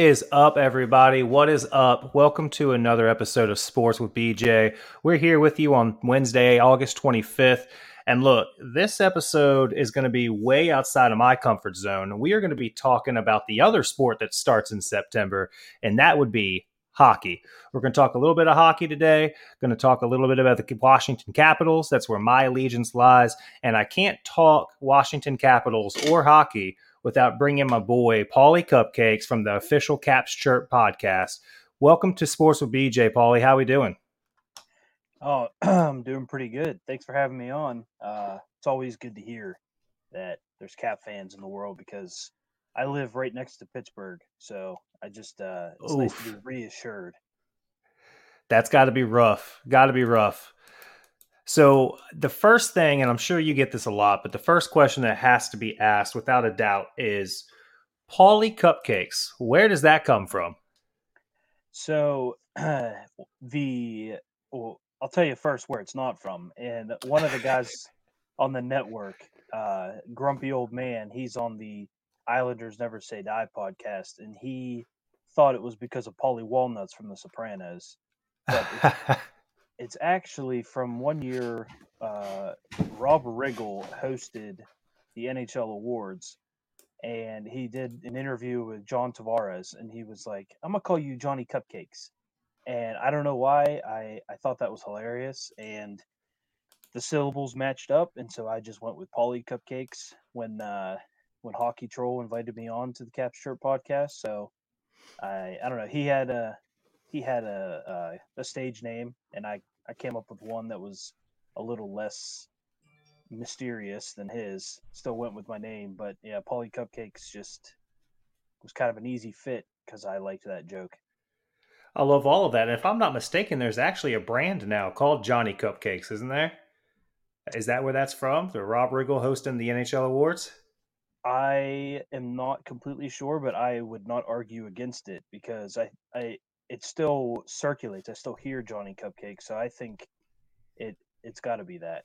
is up, everybody? What is up? Welcome to another episode of Sports with BJ. We're here with you on Wednesday, August 25th. And look, this episode is going to be way outside of my comfort zone. We are going to be talking about the other sport that starts in September, and that would be hockey. We're going to talk a little bit of hockey today. Going to talk a little bit about the Washington Capitals. That's where my allegiance lies. And I can't talk Washington Capitals or hockey without bringing my boy Paulie Cupcakes from the official Caps Chirp podcast. Welcome to Sports with BJ, Paulie. How are we doing? Oh, I'm doing pretty good. Thanks for having me on. Uh, it's always good to hear that there's Cap fans in the world because I live right next to Pittsburgh, so I just uh, it's Oof. nice to be reassured. That's got to be rough. Got to be rough. So, the first thing, and I'm sure you get this a lot, but the first question that has to be asked without a doubt is Paulie Cupcakes. Where does that come from? So, uh, the, well, I'll tell you first where it's not from. And one of the guys on the network, uh, Grumpy Old Man, he's on the Islanders Never Say Die podcast, and he thought it was because of Paulie Walnuts from The Sopranos. But it's actually from one year. Uh, Rob Riggle hosted the NHL awards, and he did an interview with John Tavares, and he was like, "I'm gonna call you Johnny Cupcakes," and I don't know why I I thought that was hilarious, and the syllables matched up, and so I just went with Paulie Cupcakes when uh, when Hockey Troll invited me on to the Caps Chirp podcast. So I I don't know. He had a he had a, a, a stage name, and I I came up with one that was a little less mysterious than his. Still went with my name, but yeah, Paulie Cupcakes just was kind of an easy fit because I liked that joke. I love all of that. And if I'm not mistaken, there's actually a brand now called Johnny Cupcakes, isn't there? Is that where that's from? The Rob Riggle hosting the NHL awards? I am not completely sure, but I would not argue against it because I, I it still circulates. I still hear Johnny Cupcake, so I think it it's got to be that.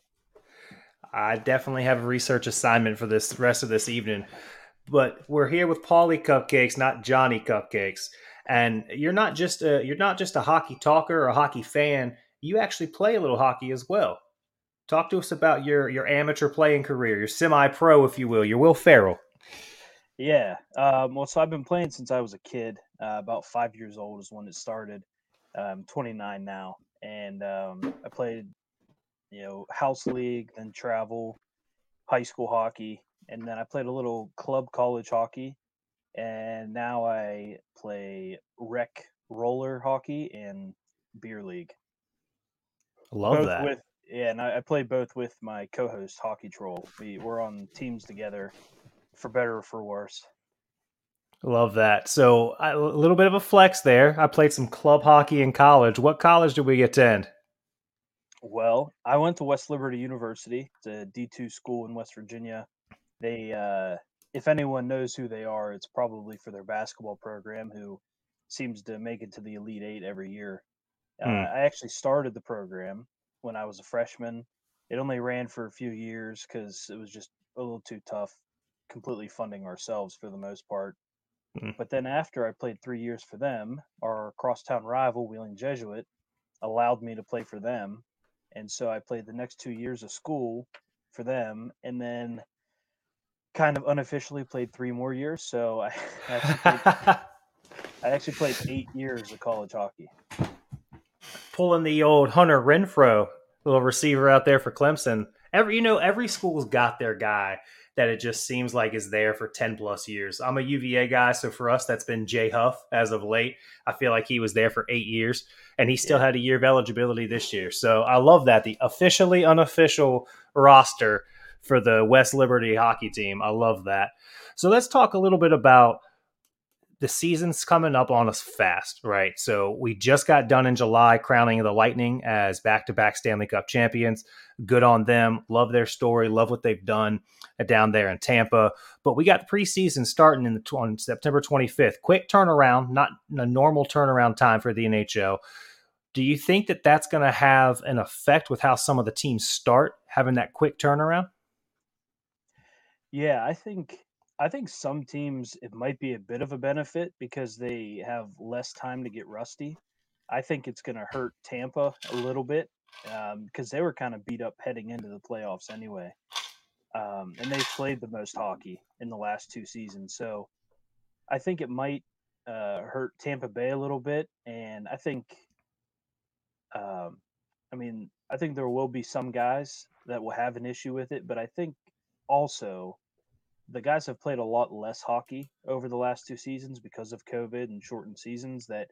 I definitely have a research assignment for this rest of this evening, but we're here with Paulie Cupcakes, not Johnny Cupcakes. And you're not just a you're not just a hockey talker or a hockey fan. You actually play a little hockey as well. Talk to us about your your amateur playing career, your semi-pro, if you will, your Will Ferrell. Yeah. Um, well, so I've been playing since I was a kid. Uh, about five years old is when it started. I'm 29 now, and um, I played, you know, house league, then travel, high school hockey, and then I played a little club college hockey, and now I play rec roller hockey and beer league. Love both that. With, yeah, and I, I play both with my co-host Hockey Troll. We we're on teams together, for better or for worse. Love that. So a little bit of a flex there. I played some club hockey in college. What college did we attend? Well, I went to West Liberty University, it's a D two school in West Virginia. They, uh, if anyone knows who they are, it's probably for their basketball program, who seems to make it to the Elite Eight every year. Uh, hmm. I actually started the program when I was a freshman. It only ran for a few years because it was just a little too tough, completely funding ourselves for the most part. Mm. But then after I played three years for them, our crosstown rival, Wheeling Jesuit, allowed me to play for them. And so I played the next two years of school for them and then kind of unofficially played three more years. So I actually played, I actually played eight years of college hockey. Pulling the old Hunter Renfrow, little receiver out there for Clemson. Every you know, every school's got their guy that it just seems like is there for 10 plus years. I'm a UVA guy, so for us, that's been Jay Huff as of late. I feel like he was there for eight years and he still yeah. had a year of eligibility this year. So I love that. The officially unofficial roster for the West Liberty hockey team. I love that. So let's talk a little bit about the season's coming up on us fast, right? So we just got done in July crowning the Lightning as back-to-back Stanley Cup champions. Good on them. Love their story. Love what they've done down there in Tampa. But we got the preseason starting in the on September 25th. Quick turnaround, not a normal turnaround time for the NHL. Do you think that that's going to have an effect with how some of the teams start having that quick turnaround? Yeah, I think I think some teams it might be a bit of a benefit because they have less time to get rusty. I think it's going to hurt Tampa a little bit because um, they were kind of beat up heading into the playoffs anyway, um, and they played the most hockey in the last two seasons. So I think it might uh, hurt Tampa Bay a little bit, and I think, um, I mean, I think there will be some guys that will have an issue with it, but I think also the guys have played a lot less hockey over the last two seasons because of COVID and shortened seasons that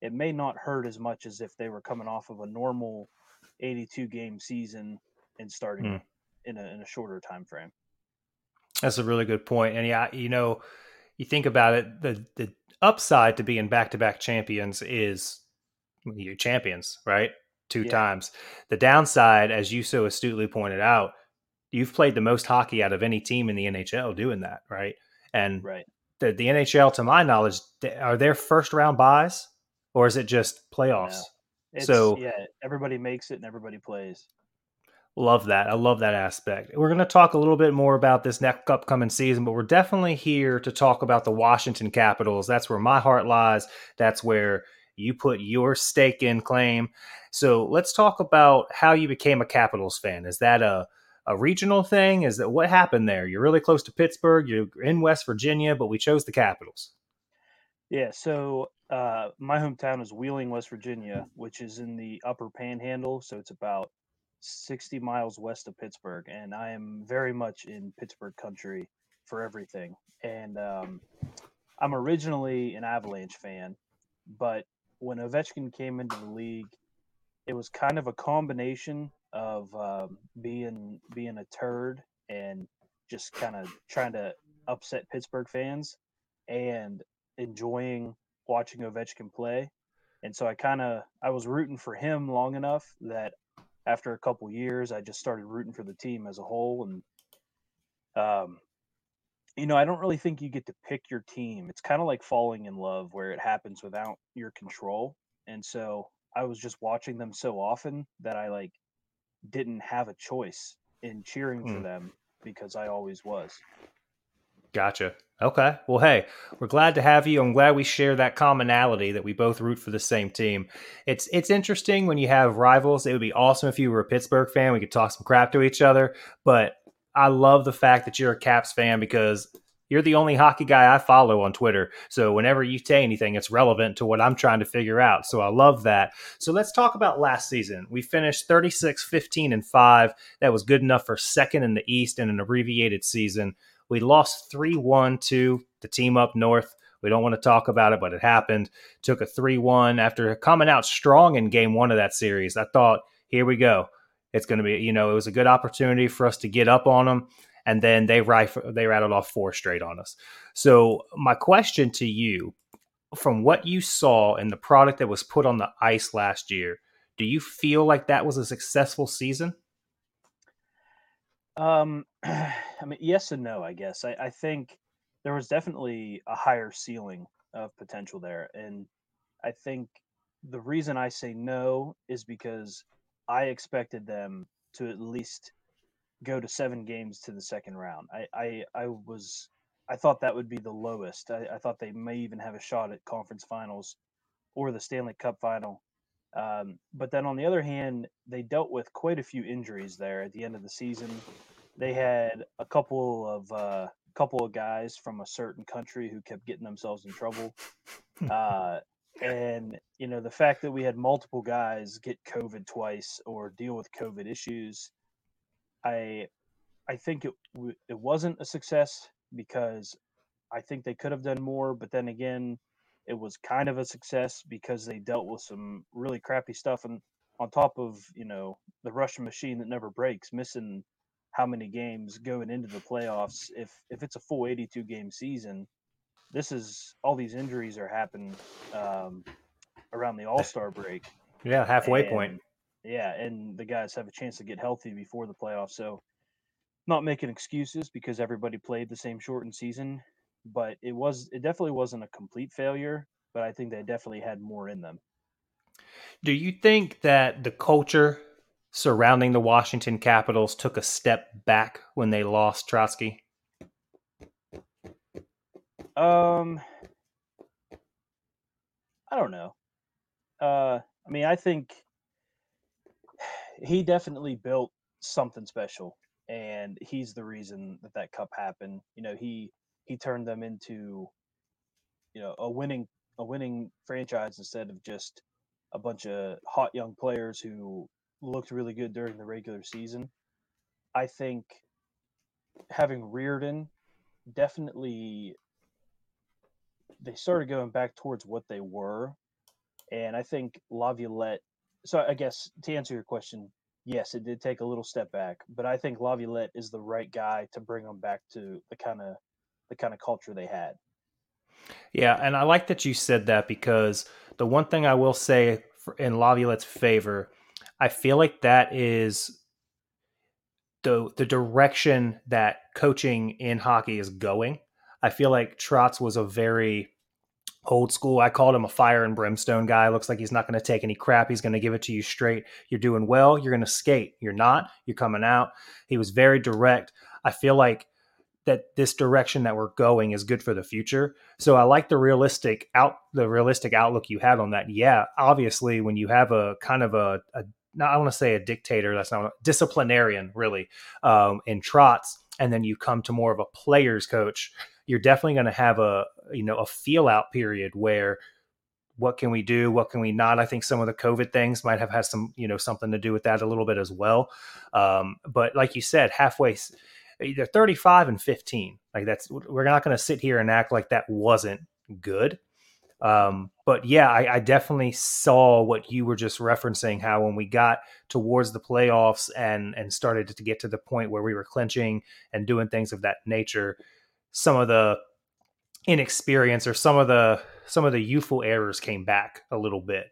it may not hurt as much as if they were coming off of a normal 82 game season and starting mm. in, a, in a shorter time frame. That's a really good point. And yeah, you know, you think about it, the the upside to being back to back champions is you're champions, right? Two yeah. times. The downside, as you so astutely pointed out, you've played the most hockey out of any team in the NHL doing that, right? And right. The, the NHL, to my knowledge, are there first round buys or is it just playoffs? No. so yeah, everybody makes it and everybody plays. Love that. I love that aspect. We're going to talk a little bit more about this next upcoming season, but we're definitely here to talk about the Washington Capitals. That's where my heart lies. That's where you put your stake in claim. So let's talk about how you became a Capitals fan. Is that a a regional thing? Is that what happened there? You're really close to Pittsburgh. You're in West Virginia, but we chose the Capitals. Yeah. So uh, my hometown is Wheeling, West Virginia, which is in the Upper Panhandle. So it's about 60 miles west of Pittsburgh, and I am very much in Pittsburgh country for everything. And um, I'm originally an Avalanche fan, but when Ovechkin came into the league, it was kind of a combination of um, being being a turd and just kind of trying to upset Pittsburgh fans and enjoying watching Ovechkin play. And so I kind of I was rooting for him long enough that after a couple years I just started rooting for the team as a whole and um you know, I don't really think you get to pick your team. It's kind of like falling in love where it happens without your control. And so I was just watching them so often that I like didn't have a choice in cheering mm. for hmm. them because I always was. Gotcha. Okay. Well, hey, we're glad to have you. I'm glad we share that commonality that we both root for the same team. It's it's interesting when you have rivals. It would be awesome if you were a Pittsburgh fan. We could talk some crap to each other. But I love the fact that you're a Caps fan because you're the only hockey guy I follow on Twitter. So whenever you say anything, it's relevant to what I'm trying to figure out. So I love that. So let's talk about last season. We finished 36, 15, and 5. That was good enough for second in the East in an abbreviated season. We lost 3 1 to the team up north. We don't want to talk about it, but it happened. Took a 3 1 after coming out strong in game one of that series. I thought, here we go. It's going to be, you know, it was a good opportunity for us to get up on them and then they they rattled off four straight on us. So my question to you, from what you saw in the product that was put on the ice last year, do you feel like that was a successful season? Um, I mean, yes and no. I guess I, I think there was definitely a higher ceiling of potential there, and I think the reason I say no is because I expected them to at least go to seven games to the second round. I I, I was I thought that would be the lowest. I, I thought they may even have a shot at conference finals or the Stanley Cup final. Um, but then on the other hand, they dealt with quite a few injuries there at the end of the season. They had a couple of uh, couple of guys from a certain country who kept getting themselves in trouble. Uh, and you know the fact that we had multiple guys get COVID twice or deal with COVID issues I I think it it wasn't a success because I think they could have done more, but then again, it was kind of a success because they dealt with some really crappy stuff and on top of, you know, the Russian machine that never breaks, missing how many games going into the playoffs if if it's a full 82 game season, this is all these injuries are happening um, around the All-Star break. Yeah, halfway and, point. Yeah, and the guys have a chance to get healthy before the playoffs. So, not making excuses because everybody played the same shortened season, but it was it definitely wasn't a complete failure. But I think they definitely had more in them. Do you think that the culture surrounding the Washington Capitals took a step back when they lost Trotsky? Um, I don't know. Uh, I mean, I think he definitely built something special, and he's the reason that that cup happened. You know, he he turned them into you know a winning a winning franchise instead of just a bunch of hot young players who looked really good during the regular season. I think having Reirden definitely they started going back towards what they were. And I think Laviolette so I guess to answer your question, yes, it did take a little step back, but I think Laviolette is the right guy to bring them back to the kind of the kind of culture they had. Yeah, and I like that you said that because the one thing I will say in Laviolette's favor, I feel like that is the the direction that coaching in hockey is going. I feel like Trotz was a very old school. I called him a fire and brimstone guy. Looks like he's not going to take any crap. He's going to give it to you straight. You're doing well. You're going to skate. You're not. You're coming out. He was very direct. I feel like that this direction that we're going is good for the future. So I like the realistic out the realistic outlook you had on that. Yeah, obviously when you have a kind of a, a not I want to say a dictator, that's not disciplinarian really um, in Trotz, and then you come to more of a players coach you're definitely going to have a you know a feel out period where what can we do? What can we not? I think some of the covid things might have had some you know something to do with that a little bit as well. Um, but like you said halfway either 35 and 15 like that's we're not going to sit here and act like that wasn't good. Um, but yeah I, I definitely saw what you were just referencing how when we got towards the playoffs and and started to get to the point where we were clinching and doing things of that nature some of the inexperience or some of the some of the youthful errors came back a little bit.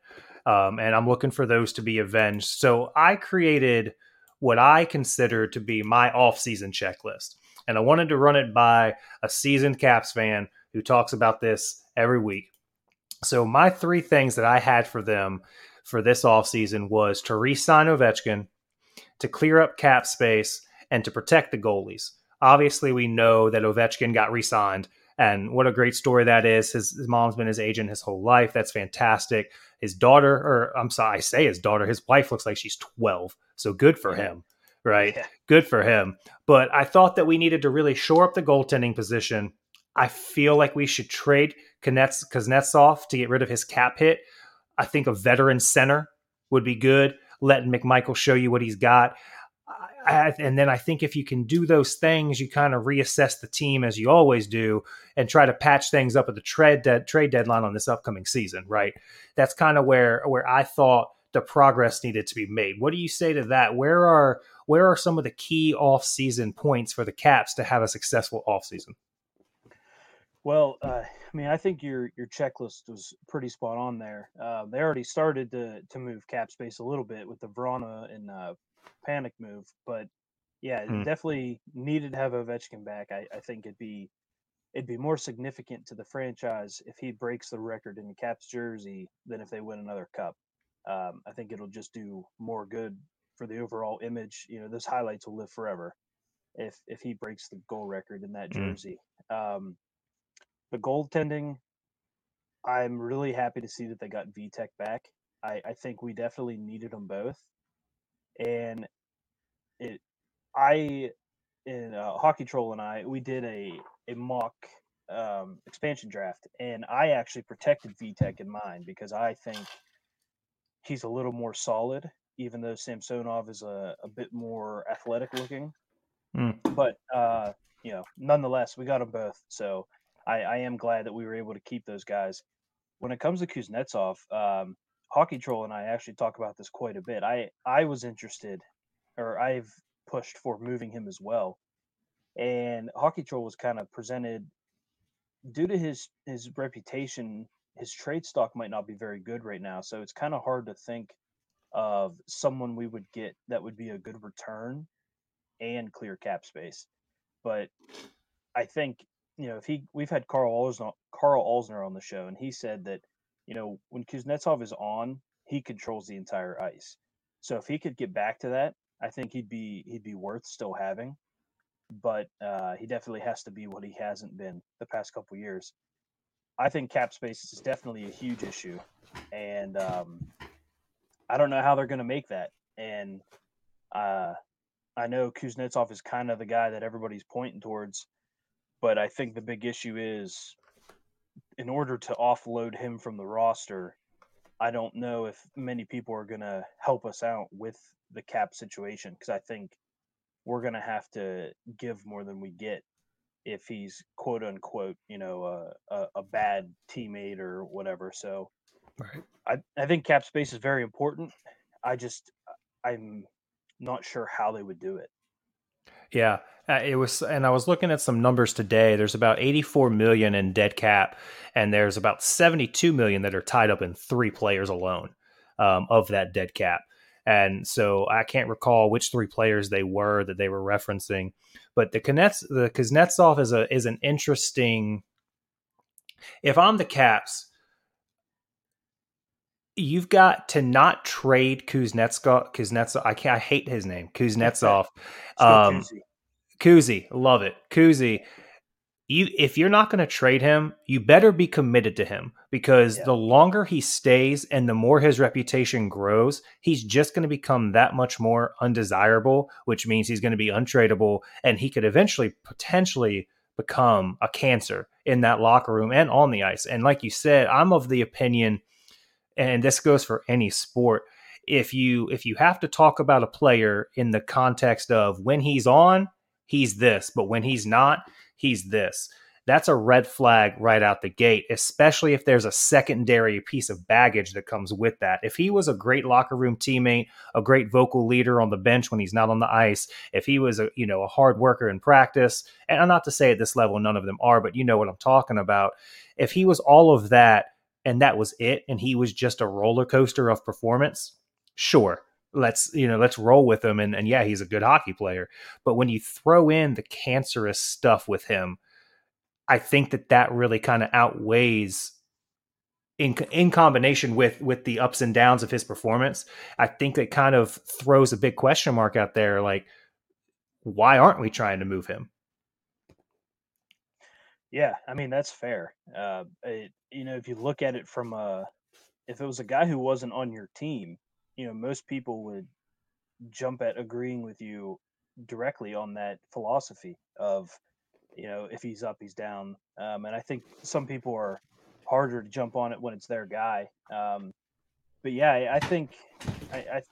Um, and i'm looking for those to be avenged. So i created what i consider to be my off-season checklist. And i wanted to run it by a seasoned caps fan who talks about this every week. So my three things that i had for them for this offseason was to re-sign ovechkin to clear up cap space and to protect the goalies obviously we know that Ovechkin got re-signed and what a great story that is. His, his, mom's been his agent his whole life. That's fantastic. His daughter, or I'm sorry, I say his daughter, his wife looks like she's 12. So good for yeah. him, right? Yeah. Good for him. But I thought that we needed to really shore up the goaltending position. I feel like we should trade Kuznetsov to get rid of his cap hit. I think a veteran center would be good. Letting McMichael show you what he's got. And then I think if you can do those things, you kind of reassess the team as you always do, and try to patch things up at the trade de- trade deadline on this upcoming season. Right? That's kind of where where I thought the progress needed to be made. What do you say to that? Where are where are some of the key off season points for the Caps to have a successful off season? Well, uh, I mean, I think your your checklist was pretty spot on there. Uh, they already started to to move cap space a little bit with the Vrana and uh, Panik move, but yeah, mm. definitely needed to have Ovechkin back. I, I think it'd be it'd be more significant to the franchise if he breaks the record in the Caps jersey than if they win another cup. Um, I think it'll just do more good for the overall image. You know, those highlights will live forever if if he breaks the goal record in that mm. jersey. Mm. Um, the goaltending, I'm really happy to see that they got Vitek back. I, I think we definitely needed them both and it I in uh, Hockey Troll and I we did a a mock um, expansion draft, and I actually protected Vitek in mine because I think he's a little more solid, even though Samsonov is a, a bit more athletic looking. Mm. But uh, you know, nonetheless, we got them both, so I, I am glad that we were able to keep those guys. When it comes to Kuznetsov, um, Hockey Troll and I actually talk about this quite a bit. I I was interested, or I've pushed for moving him as well, and Hockey Troll was kind of presented due to his his reputation. His trade stock might not be very good right now, so it's kind of hard to think of someone we would get that would be a good return and clear cap space. But I think you know if he we've had Karl Alzner, Karl Alzner on the show, and he said that you know, when Kuznetsov is on, he controls the entire ice. So if he could get back to that, I think he'd be he'd be worth still having. but uh, he definitely has to be what he hasn't been the past couple years. I think cap space is definitely a huge issue, and um, I don't know how they're going to make that. And uh, I know Kuznetsov is kind of the guy that everybody's pointing towards, but I think the big issue is in order to offload him from the roster, I don't know if many people are going to help us out with the cap situation because I think we're going to have to give more than we get if he's quote unquote, you know, a, a, a bad teammate or whatever. So right. I, I think cap space is very important. I just, I'm not sure how they would do it. Yeah, uh, it was, and I was looking at some numbers today. There's about 84 million in dead cap, and there's about 72 million that are tied up in three players alone um, of that dead cap. And so I can't recall which three players they were that they were referencing, but the Knets, the Kuznetsov is a is an interesting. If I'm the Caps, you've got to not trade Kuznetsov. Kuznetsov, I can't. I hate his name, Kuznetsov. Um, Kuzi, love it, Kuzi. You, if you're not going to trade him, you better be committed to him because yeah. the longer he stays and the more his reputation grows, he's just going to become that much more undesirable, which means he's going to be untradeable and he could eventually potentially become a cancer in that locker room and on the ice. And like you said, I'm of the opinion and this goes for any sport if you if you have to talk about a player in the context of when he's on he's this but when he's not he's this that's a red flag right out the gate, especially if there's a secondary piece of baggage that comes with that. If he was a great locker room teammate, a great vocal leader on the bench when he's not on the ice, if he was a you know a hard worker in practice, and I'm not to say at this level none of them are, but you know what I'm talking about. If he was all of that and that was it and he was just a roller coaster of performance sure let's you know let's roll with him and, and yeah he's a good hockey player. But when you throw in the cancerous stuff with him i think that that really kind of outweighs in in combination with with the ups and downs of his performance i think it kind of throws a big question mark out there like why aren't we trying to move him yeah, I mean that's fair. Uh, it, you know, if you look at it from a, if it was a guy who wasn't on your team, you know, most people would jump at agreeing with you directly on that philosophy of, you know, if he's up, he's down. Um, and I think some people are harder to jump on it when it's their guy. Um, but yeah, I, I think I, I,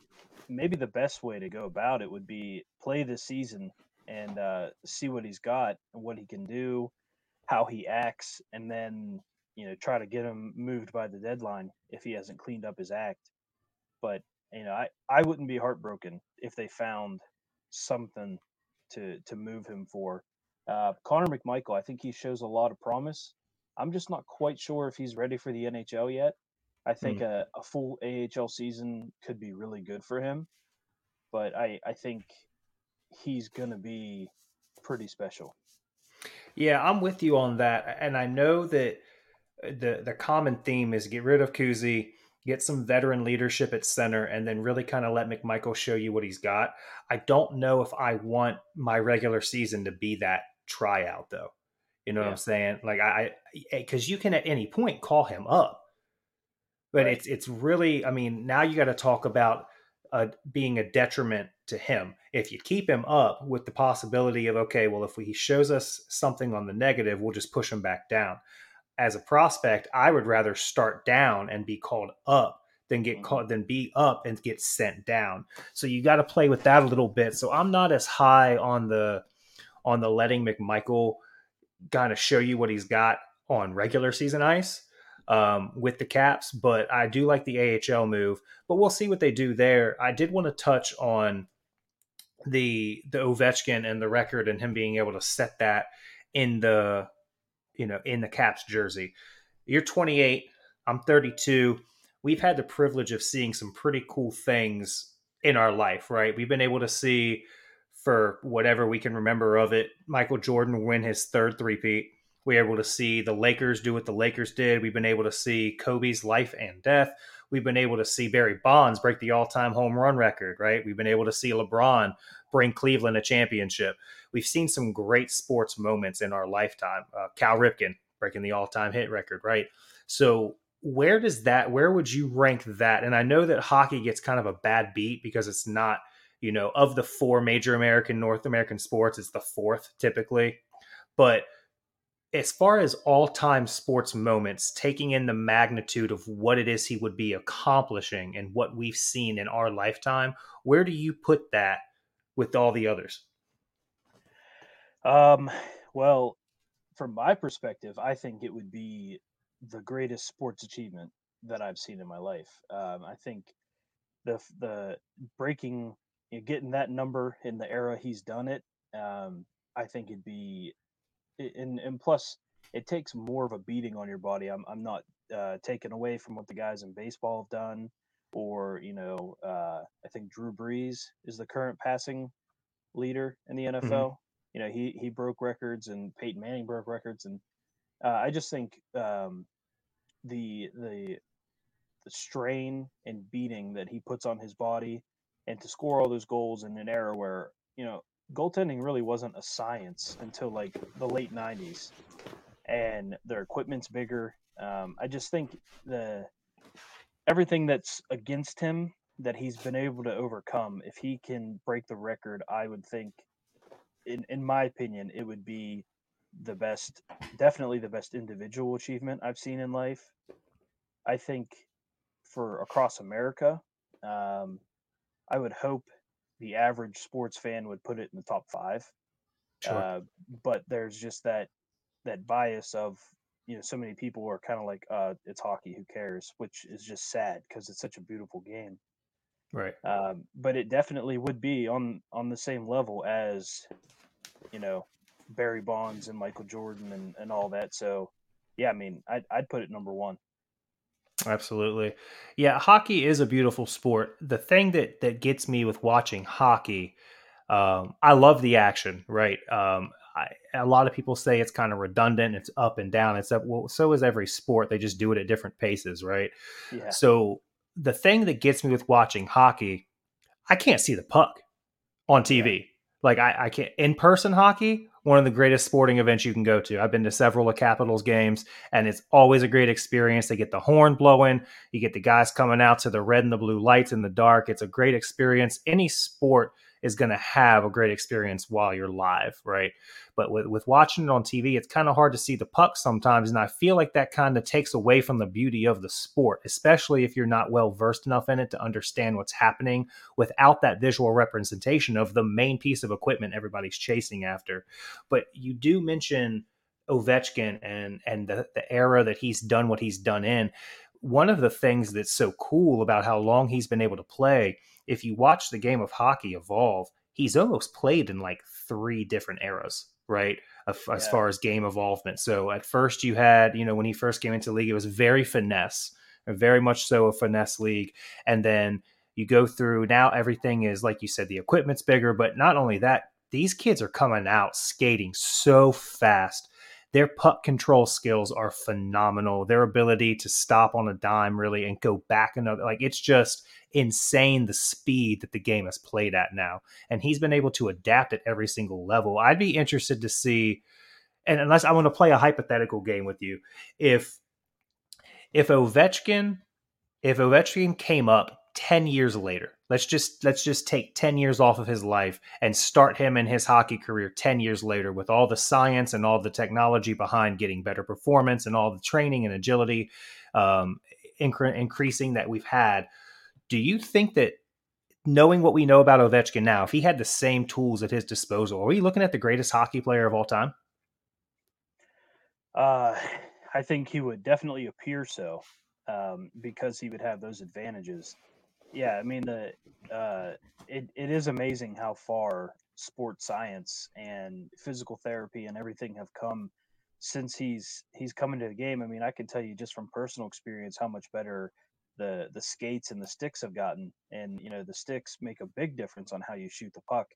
maybe the best way to go about it would be play this season and uh, see what he's got and what he can do how he acts and then you know try to get him moved by the deadline if he hasn't cleaned up his act. But you know i i wouldn't be heartbroken if they found something to to move him for. Uh connor mcmichael i think he shows a lot of promise. I'm just not quite sure if he's ready for the nhl yet. I think mm. a, a full ahl season could be really good for him but i i think he's gonna be pretty special yeah, I'm with you on that, and I know that uh, the the common theme is get rid of Kuzi, get some veteran leadership at center, and then really kind of let McMichael show you what he's got. I don't know if I want my regular season to be that tryout though. You know yeah. what I'm saying? Like I, because you can at any point call him up, but right. it's it's really. I mean, now you got to talk about uh, being a detriment to him. If you keep him up with the possibility of, okay, well, if he shows us something on the negative, we'll just push him back down. As a prospect, I would rather start down and be called up than get mm-hmm. called than be up and get sent down. So you got to play with that a little bit. So I'm not as high on the on the letting McMichael kind of show you what he's got on regular season ice um, with the Caps, but I do like the AHL move. But we'll see what they do there. I did want to touch on the the Ovechkin and the record and him being able to set that in the you know in the Caps jersey. You're 28. I'm 32. We've had the privilege of seeing some pretty cool things in our life, right? We've been able to see for whatever we can remember of it, Michael Jordan win his third three-peat. We are able to see the Lakers do what the Lakers did. We've been able to see Kobe's life and death. We've been able to see Barry Bonds break the all time home run record, right? We've been able to see LeBron bring Cleveland a championship. we've seen some great sports moments in our lifetime. Uh, Cal Ripken breaking the all-time hit record, right? So where does that where would you rank that? And I know that hockey gets kind of a bad beat because it's not, you know, of the four major American North American sports, it's the fourth typically. But as far as all-time sports moments, taking in the magnitude of what it is he would be accomplishing and what we've seen in our lifetime, where do you put that with all the others? Um, well, from my perspective, I think it would be the greatest sports achievement that I've seen in my life. Um, I think the the breaking, you know, getting that number in the era he's done it. Um, I think it'd be, and and plus it takes more of a beating on your body. I'm I'm not uh, taken away from what the guys in baseball have done, or you know, uh, I think Drew Brees is the current passing leader in the NFL. Mm-hmm. You know, he he broke records, and Peyton Manning broke records, and uh, I just think um, the the the strain and beating that he puts on his body, and to score all those goals in an era where you know goaltending really wasn't a science until like the late '90s, and their equipment's bigger. Um, I just think the everything that's against him that he's been able to overcome. If he can break the record, I would think, in in my opinion, it would be the best, definitely the best individual achievement I've seen in life. I think for across America, um, I would hope the average sports fan would put it in the top five. Sure. Uh, but there's just that that bias of you know so many people are kind of like uh, it's hockey who cares which is just sad because it's such a beautiful game right um, but it definitely would be on on the same level as you know Barry Bonds and Michael Jordan and, and all that. So, yeah, I mean, I'd, I'd put it number one. Absolutely. Yeah, hockey is a beautiful sport. The thing that, that gets me with watching hockey, um, I love the action, right? Um, I, a lot of people say it's kind of redundant. It's up and down. It's up. Well, so is every sport. They just do it at different paces, right? Yeah. So the thing that gets me with watching hockey, I can't see the puck on TV. Yeah. Like I, I can't in person hockey one of the greatest sporting events you can go to. I've been to several of Capitals games, and it's always a great experience. They get the horn blowing, you get the guys coming out to the red and the blue lights in the dark. It's a great experience. Any sport is going to have a great experience while you're live, right? But with, with watching it on TV, it's kind of hard to see the puck sometimes. And I feel like that kind of takes away from the beauty of the sport, especially if you're not well versed enough in it to understand what's happening without that visual representation of the main piece of equipment everybody's chasing after. But you do mention Ovechkin and and the, the era that he's done what he's done in. One of the things that's so cool about how long he's been able to play if you watch the game of hockey evolve, he's almost played in like three different eras, right? As, yeah. as far as game evolvement. So at first you had, you know, when he first came into the league, it was very finesse, very much so a finesse league. And then you go through now everything is like you said, the equipment's bigger, but not only that, these kids are coming out skating so fast their puck control skills are phenomenal. Their ability to stop on a dime really and go back another like it's just insane the speed that the game has played at now. And he's been able to adapt at every single level. I'd be interested to see and unless I want to play a hypothetical game with you, if if Ovechkin if Ovechkin came up 10 years later let's just let's just take 10 years off of his life and start him in his hockey career 10 years later with all the science and all the technology behind getting better performance and all the training and agility um, incre- increasing that we've had. Do you think that knowing what we know about Ovechkin now if he had the same tools at his disposal are we looking at the greatest hockey player of all time? Uh, I think he would definitely appear so um, because he would have those advantages yeah, I mean the uh, it it is amazing how far sports science and physical therapy and everything have come since he's he's come into the game. I mean, I can tell you just from personal experience how much better the the skates and the sticks have gotten, and you know the sticks make a big difference on how you shoot the puck.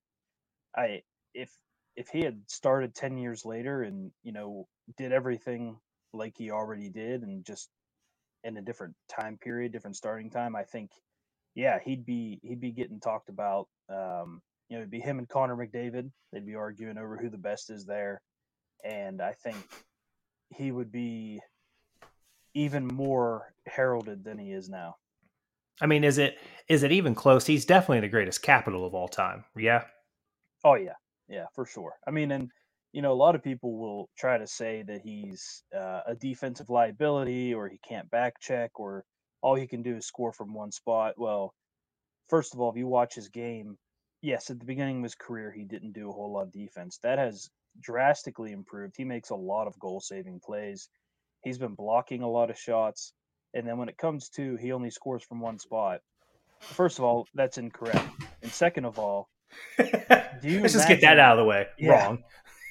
I if if he had started 10 years later and you know did everything like he already did and just in a different time period different starting time i think yeah, he'd be he'd be getting talked about um, you know, it'd be him and Connor McDavid. They'd be arguing over who the best is there, and I think he would be even more heralded than he is now. I mean, is it is it even close? He's definitely the greatest capital of all time. Yeah. Oh yeah, yeah, for sure. I mean, and you know, a lot of people will try to say that he's uh, a defensive liability or he can't back check or all he can do is score from one spot. Well, first of all, if you watch his game, yes, at the beginning of his career, he didn't do a whole lot of defense. That has drastically improved. He makes a lot of goal saving plays. He's been blocking a lot of shots. And then when it comes to he only scores from one spot, first of all, that's incorrect. And second of all, do you let's imagine, just get that out of the way. Yeah, Wrong.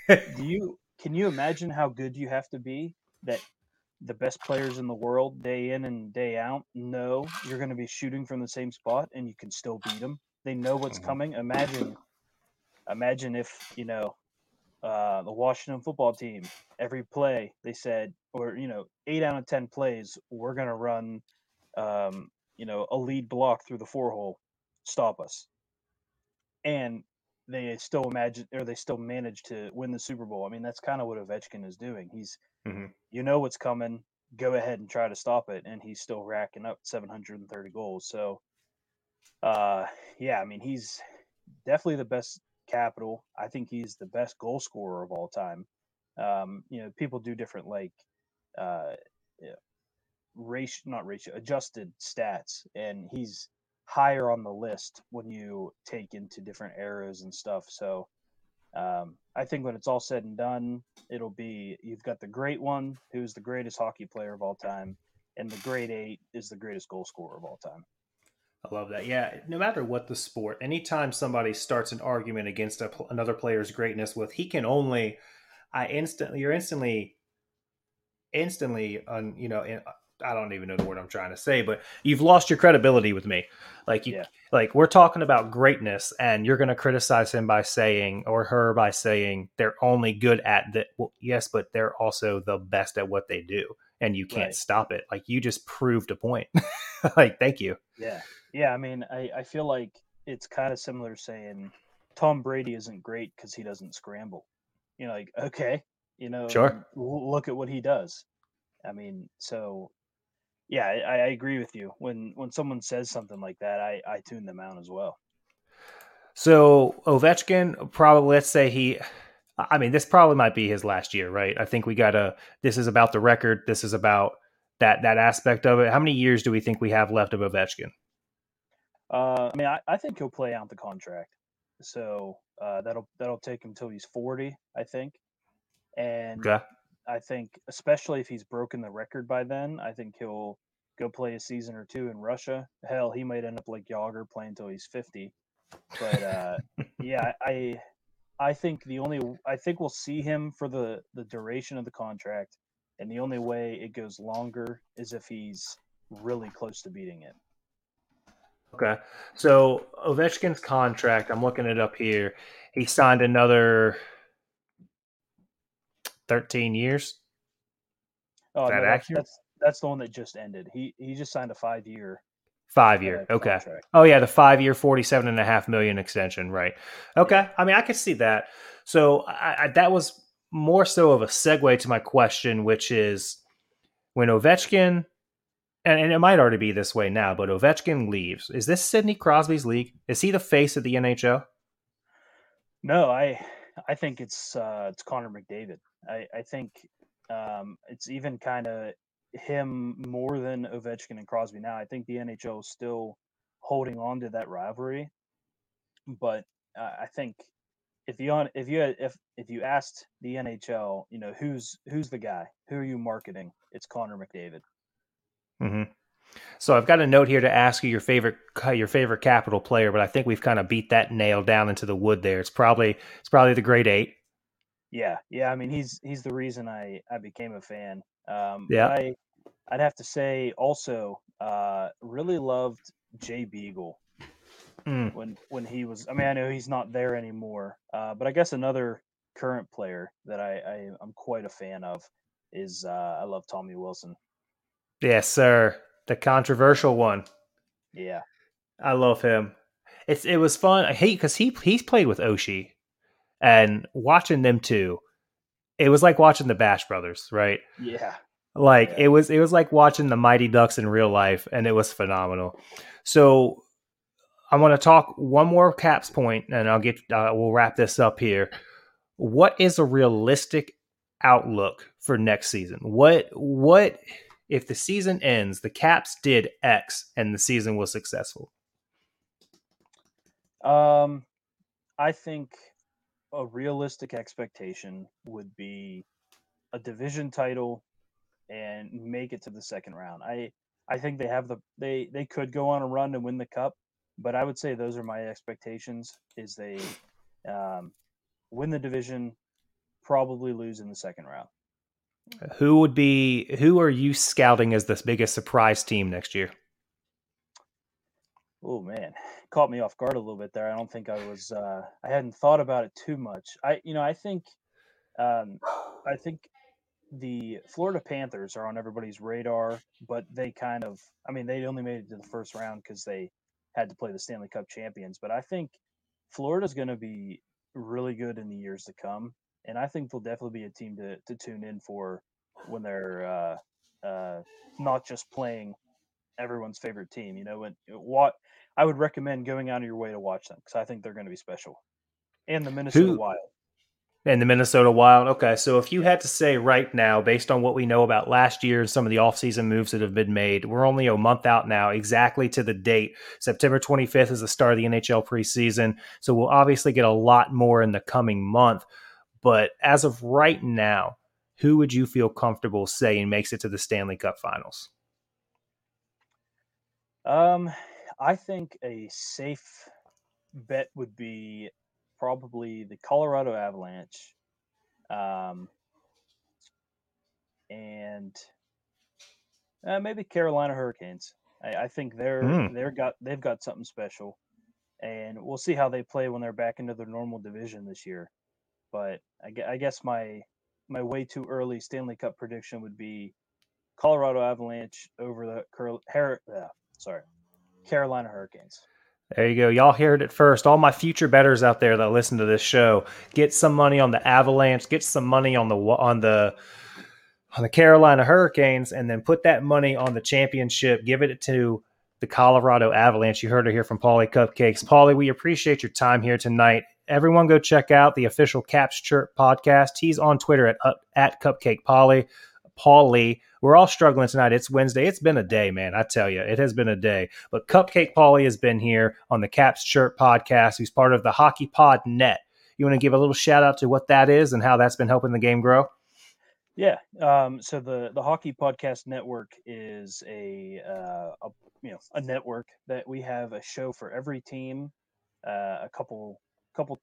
do you can you imagine how good you have to be that the best players in the world day in and day out know you're going to be shooting from the same spot and you can still beat them they know what's mm-hmm. coming. Imagine imagine if you know uh, the washington football team every play they said or you know eight out of ten plays we're going to run um, you know a lead block through the four hole. Stop us. And they still imagine or they still manage to win the Super Bowl. I mean, that's kind of what Ovechkin is doing. He's, mm-hmm. you know, what's coming. Go ahead and try to stop it, and he's still racking up 730 goals. So, uh, yeah, I mean, he's definitely the best capital. I think he's the best goal scorer of all time. Um, you know, people do different like, uh, yeah, ratio, not ratio, adjusted stats, and he's higher on the list when you take into different eras and stuff. So um, I think when it's all said and done, it'll be you've got the great one, who's the greatest hockey player of all time, and the great eight is the greatest goal scorer of all time. I love that. Yeah, no matter what the sport, anytime somebody starts an argument against a, another player's greatness with he can only, I instantly, you're instantly, instantly, on you know, I don't even know the word I'm trying to say, but you've lost your credibility with me. Like you, yeah. like we're talking about greatness, and you're going to criticize him by saying or her by saying they're only good at that. Well, yes, but they're also the best at what they do, and you can't right. stop it. Like you just proved a point. like thank you. Yeah, yeah. I mean, I I feel like it's kind of similar saying Tom Brady isn't great because he doesn't scramble. You know, like okay, you know, sure. Look at what he does. I mean, so yeah, I, I, agree with you. When when someone says something like that, I, I tune them out as well. So Ovechkin, probably let's say he I mean, this probably might be his last year, right? I think we gotta this is about the record, this is about that that aspect of it. How many years do we think we have left of Ovechkin? Uh, I mean, I, I think he'll play out the contract. So uh, that'll that'll take him until he's forty, I think. And okay. I think, especially if he's broken the record by then, I think he'll go play a season or two in Russia. Hell, he might end up like Jagr playing until he's fifty. But uh, yeah, I I think the only I think we'll see him for the the duration of the contract, and the only way it goes longer is if he's really close to beating it. Okay, so Ovechkin's contract, I'm looking it up here. He signed another 13 years. Oh, that no, that's, that's, that's the one that just ended. He he just signed a five year. Five year. Uh, okay. Contract. Oh yeah, the five year, forty seven and a half million extension. Right. Okay. Yeah. I mean, I could see that. So I, I, that was more so of a segue to my question, which is when Ovechkin, and, and it might already be this way now, but Ovechkin leaves. Is this Sidney Crosby's league? Is he the face of the NHL? No, I I think it's uh, it's Connor McDavid. I, I think um, it's even kind of him more than Ovechkin and Crosby now. I think the NHL is still holding on to that rivalry, but uh, I think if you on if you if if you asked the NHL, you know who's who's the guy, who are you marketing? It's Connor McDavid. Mm-hmm. So I've got a note here to ask you your favorite your favorite capital player, but I think we've kind of beat that nail down into the wood there. It's probably it's probably the great eight. Yeah, yeah. I mean, he's he's the reason I I became a fan. Um, yeah. I I'd have to say also uh, really loved Jay Beagle mm. when when he was. I mean, I know he's not there anymore, uh, but I guess another current player that I, I am quite a fan of is uh, I love Tommy Wilson. Yes, sir. The controversial one. Yeah. I love him. it's it was fun. I hate because he he's played with Oshie, and watching them two, it was like watching the Bash Brothers, right? Yeah. Like Yeah. it was it was like watching the Mighty Ducks in real life, and it was phenomenal. So I want to talk one more caps point, and I'll get uh, we'll wrap this up here. What is a realistic outlook for next season? What what if the season ends, the Caps did X, and the season was successful? Um, I think a realistic expectation would be a division title and make it to the second round. I I think they have the they they could go on a run and win the cup, but I would say those are my expectations. Is they um, win the division, probably lose in the second round. Who would be who are you scouting as the biggest surprise team next year? Oh man, caught me off guard a little bit there. I don't think I was. Uh, I hadn't thought about it too much. I, you know, I think, um, I think the Florida Panthers are on everybody's radar, but they kind of. I mean, they only made it to the first round because they had to play the Stanley Cup champions. But I think Florida's going to be really good in the years to come, and I think they'll definitely be a team to to tune in for when they're uh, uh, not just playing everyone's favorite team. You know, when what I would recommend going out of your way to watch them because I think they're going to be special. And the Minnesota Who- Wild. And the Minnesota Wild. Okay, so if you had to say right now, based on what we know about last year and some of the offseason moves that have been made, we're only a month out now, exactly to the date. September 25th is the start of the NHL preseason. So we'll obviously get a lot more in the coming month. But as of right now, who would you feel comfortable saying makes it to the Stanley Cup finals? Um, I think a safe bet would be probably the Colorado Avalanche. Um, and uh, maybe Carolina Hurricanes. I, I think they're Hmm. they're got they've got something special, and we'll see how they play when they're back into their normal division this year. But I, I guess my my way too early Stanley Cup prediction would be Colorado Avalanche over the Curl, Har- uh, sorry Carolina Hurricanes. There you go. Y'all heard it first. All my future betters out there that listen to this show, get some money on the Avalanche, get some money on the on the on the Carolina Hurricanes, and then put that money on the championship. Give it to the Colorado Avalanche. You heard it here from Paulie Cupcakes. Paulie, we appreciate your time here tonight. Everyone, go check out the official Caps Chirp podcast. He's on Twitter at at Cupcake Paulie. Paulie. We're all struggling tonight. It's Wednesday. It's been a day, man. I tell you, it has been a day. But Cupcake Paulie has been here on the Caps Chirp podcast. He's part of the Hockey Pod Net. You want to give a little shout out to what that is and how that's been helping the game grow? Yeah. Um, so the the Hockey Podcast Network is a, uh, a you know a network that we have a show for every team. Uh, a couple couple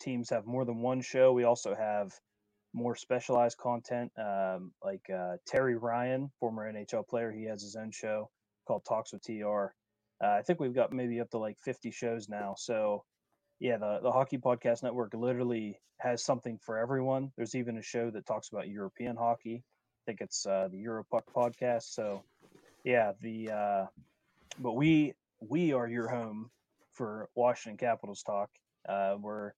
teams have more than one show. We also have more specialized content. Um, like uh, Terry Ryan, former NHL player, he has his own show called Talks with TR. Uh, I think we've got maybe up to like 50 shows now. So yeah, the, the Hockey Podcast Network literally has something for everyone. There's even a show that talks about European hockey. I think it's uh, the Europuck podcast. So, yeah, the uh, but we we are your home for Washington Capitals talk. Uh, we're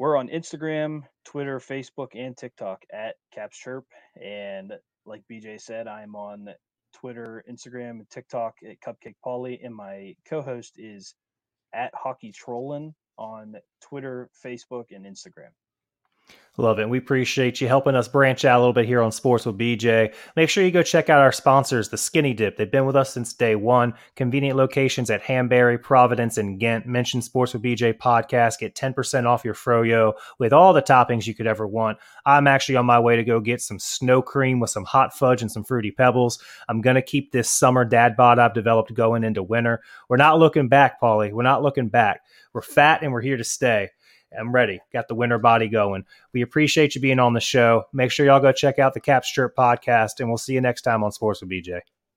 we're on Instagram, Twitter, Facebook, and TikTok at Caps Chirp. And like BJ said, I'm on Twitter, Instagram, and TikTok at Cupcake Paulie, and my co-host is at Hockey Trollin on Twitter, Facebook, and Instagram. Love it. We appreciate you helping us branch out a little bit here on Sports with BJ. Make sure you go check out our sponsors, the Skinny Dip. They've been with us since day one. Convenient locations at Hanbury, Providence, and Ghent. Mention Sports with BJ podcast. Get 10% off your froyo with all the toppings you could ever want. I'm actually on my way to go get some snow cream with some hot fudge and some fruity pebbles. I'm going to keep this summer dad bod I've developed going into winter. We're not looking back, Paulie. We're not looking back. We're fat and we're here to stay. I'm ready. Got the winter body going. We appreciate you being on the show. Make sure y'all go check out the Caps Chirp podcast, and we'll see you next time on Sports with BJ.